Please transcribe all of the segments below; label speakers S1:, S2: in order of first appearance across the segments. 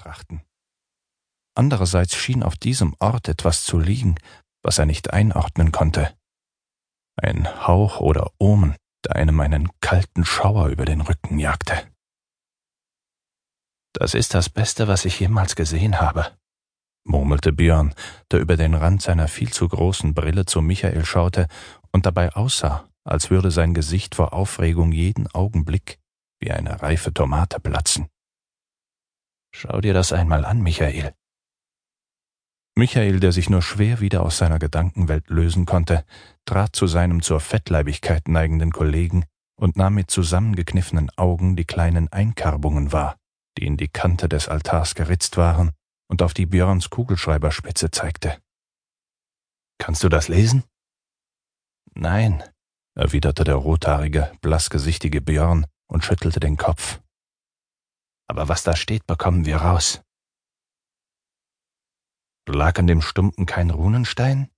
S1: betrachten. Andererseits schien auf diesem Ort etwas zu liegen, was er nicht einordnen konnte. Ein Hauch oder Omen, der einem einen kalten Schauer über den Rücken jagte. Das ist das Beste, was ich jemals gesehen habe, murmelte Björn, der über den Rand seiner viel zu großen Brille zu Michael schaute und dabei aussah, als würde sein Gesicht vor Aufregung jeden Augenblick wie eine reife Tomate platzen. Schau dir das einmal an, Michael. Michael, der sich nur schwer wieder aus seiner Gedankenwelt lösen konnte, trat zu seinem zur Fettleibigkeit neigenden Kollegen und nahm mit zusammengekniffenen Augen die kleinen Einkarbungen wahr, die in die Kante des Altars geritzt waren und auf die Björns Kugelschreiberspitze zeigte. Kannst du das lesen? Nein, erwiderte der rothaarige, blassgesichtige Björn und schüttelte den Kopf. Aber was da steht, bekommen wir raus. Lag an dem Stumpen kein Runenstein?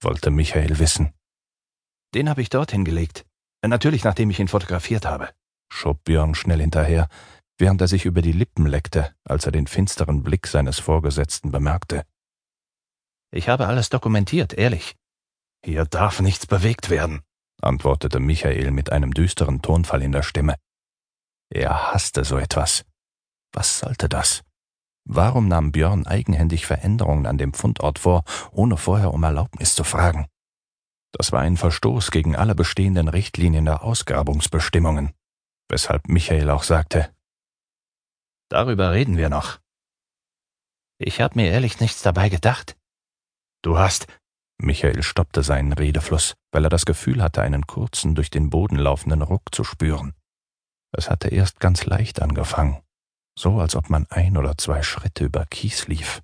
S1: wollte Michael wissen. Den habe ich dorthin gelegt. Natürlich, nachdem ich ihn fotografiert habe, schob Björn schnell hinterher, während er sich über die Lippen leckte, als er den finsteren Blick seines Vorgesetzten bemerkte. Ich habe alles dokumentiert, ehrlich. Hier darf nichts bewegt werden, antwortete Michael mit einem düsteren Tonfall in der Stimme. Er hasste so etwas. Was sollte das? Warum nahm Björn eigenhändig Veränderungen an dem Fundort vor, ohne vorher um Erlaubnis zu fragen? Das war ein Verstoß gegen alle bestehenden Richtlinien der Ausgrabungsbestimmungen, weshalb Michael auch sagte, Darüber reden wir noch. Ich hab mir ehrlich nichts dabei gedacht. Du hast. Michael stoppte seinen Redefluss, weil er das Gefühl hatte, einen kurzen, durch den Boden laufenden Ruck zu spüren. Es hatte erst ganz leicht angefangen, so als ob man ein oder zwei Schritte über Kies lief.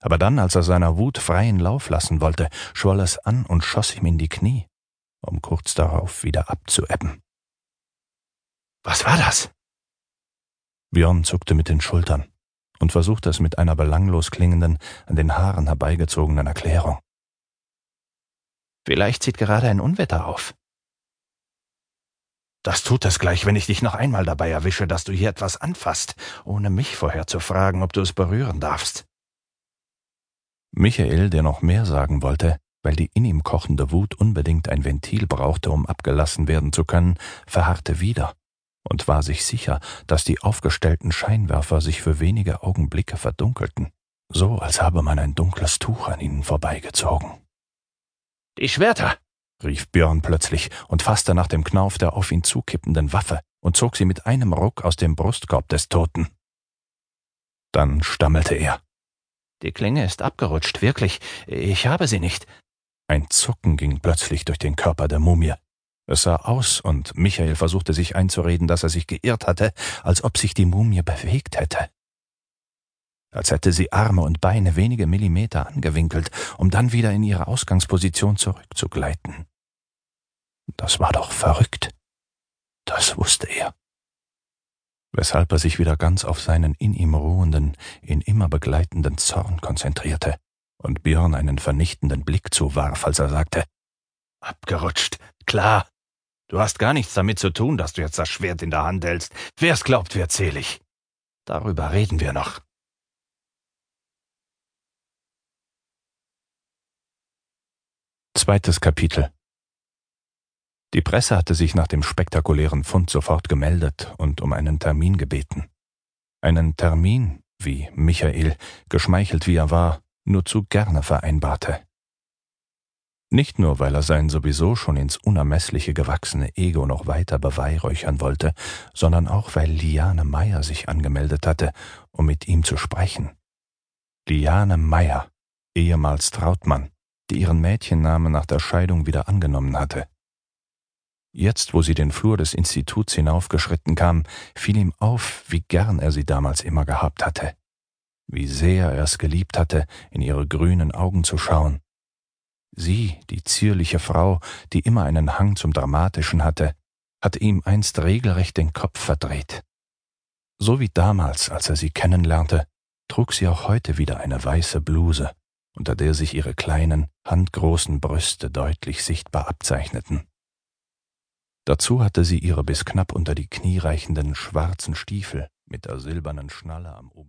S1: Aber dann, als er seiner Wut freien Lauf lassen wollte, schwoll es an und schoss ihm in die Knie, um kurz darauf wieder abzuebben. Was war das? Björn zuckte mit den Schultern und versuchte es mit einer belanglos klingenden, an den Haaren herbeigezogenen Erklärung. Vielleicht zieht gerade ein Unwetter auf. Das tut es gleich, wenn ich dich noch einmal dabei erwische, dass du hier etwas anfasst, ohne mich vorher zu fragen, ob du es berühren darfst. Michael, der noch mehr sagen wollte, weil die in ihm kochende Wut unbedingt ein Ventil brauchte, um abgelassen werden zu können, verharrte wieder und war sich sicher, dass die aufgestellten Scheinwerfer sich für wenige Augenblicke verdunkelten, so als habe man ein dunkles Tuch an ihnen vorbeigezogen. Die Schwerter! Rief Björn plötzlich und fasste nach dem Knauf der auf ihn zukippenden Waffe und zog sie mit einem Ruck aus dem Brustkorb des Toten. Dann stammelte er. Die Klinge ist abgerutscht, wirklich. Ich habe sie nicht. Ein Zucken ging plötzlich durch den Körper der Mumie. Es sah aus, und Michael versuchte sich einzureden, dass er sich geirrt hatte, als ob sich die Mumie bewegt hätte. Als hätte sie Arme und Beine wenige Millimeter angewinkelt, um dann wieder in ihre Ausgangsposition zurückzugleiten. Das war doch verrückt. Das wusste er. Weshalb er sich wieder ganz auf seinen in ihm ruhenden, ihn immer begleitenden Zorn konzentrierte und Björn einen vernichtenden Blick zuwarf, als er sagte, Abgerutscht, klar, Du hast gar nichts damit zu tun, dass du jetzt das Schwert in der Hand hältst. Wer's glaubt, wird selig. Darüber reden wir noch. Zweites Kapitel Die Presse hatte sich nach dem spektakulären Fund sofort gemeldet und um einen Termin gebeten. Einen Termin, wie Michael, geschmeichelt wie er war, nur zu gerne vereinbarte. Nicht nur, weil er sein sowieso schon ins Unermessliche gewachsene Ego noch weiter beweihräuchern wollte, sondern auch, weil Liane Meyer sich angemeldet hatte, um mit ihm zu sprechen. Liane Meyer, ehemals Trautmann, die ihren Mädchennamen nach der Scheidung wieder angenommen hatte. Jetzt, wo sie den Flur des Instituts hinaufgeschritten kam, fiel ihm auf, wie gern er sie damals immer gehabt hatte, wie sehr er es geliebt hatte, in ihre grünen Augen zu schauen, Sie, die zierliche Frau, die immer einen Hang zum Dramatischen hatte, hatte ihm einst regelrecht den Kopf verdreht. So wie damals, als er sie kennenlernte, trug sie auch heute wieder eine weiße Bluse, unter der sich ihre kleinen, handgroßen Brüste deutlich sichtbar abzeichneten. Dazu hatte sie ihre bis knapp unter die Knie reichenden schwarzen Stiefel mit der silbernen Schnalle am oberen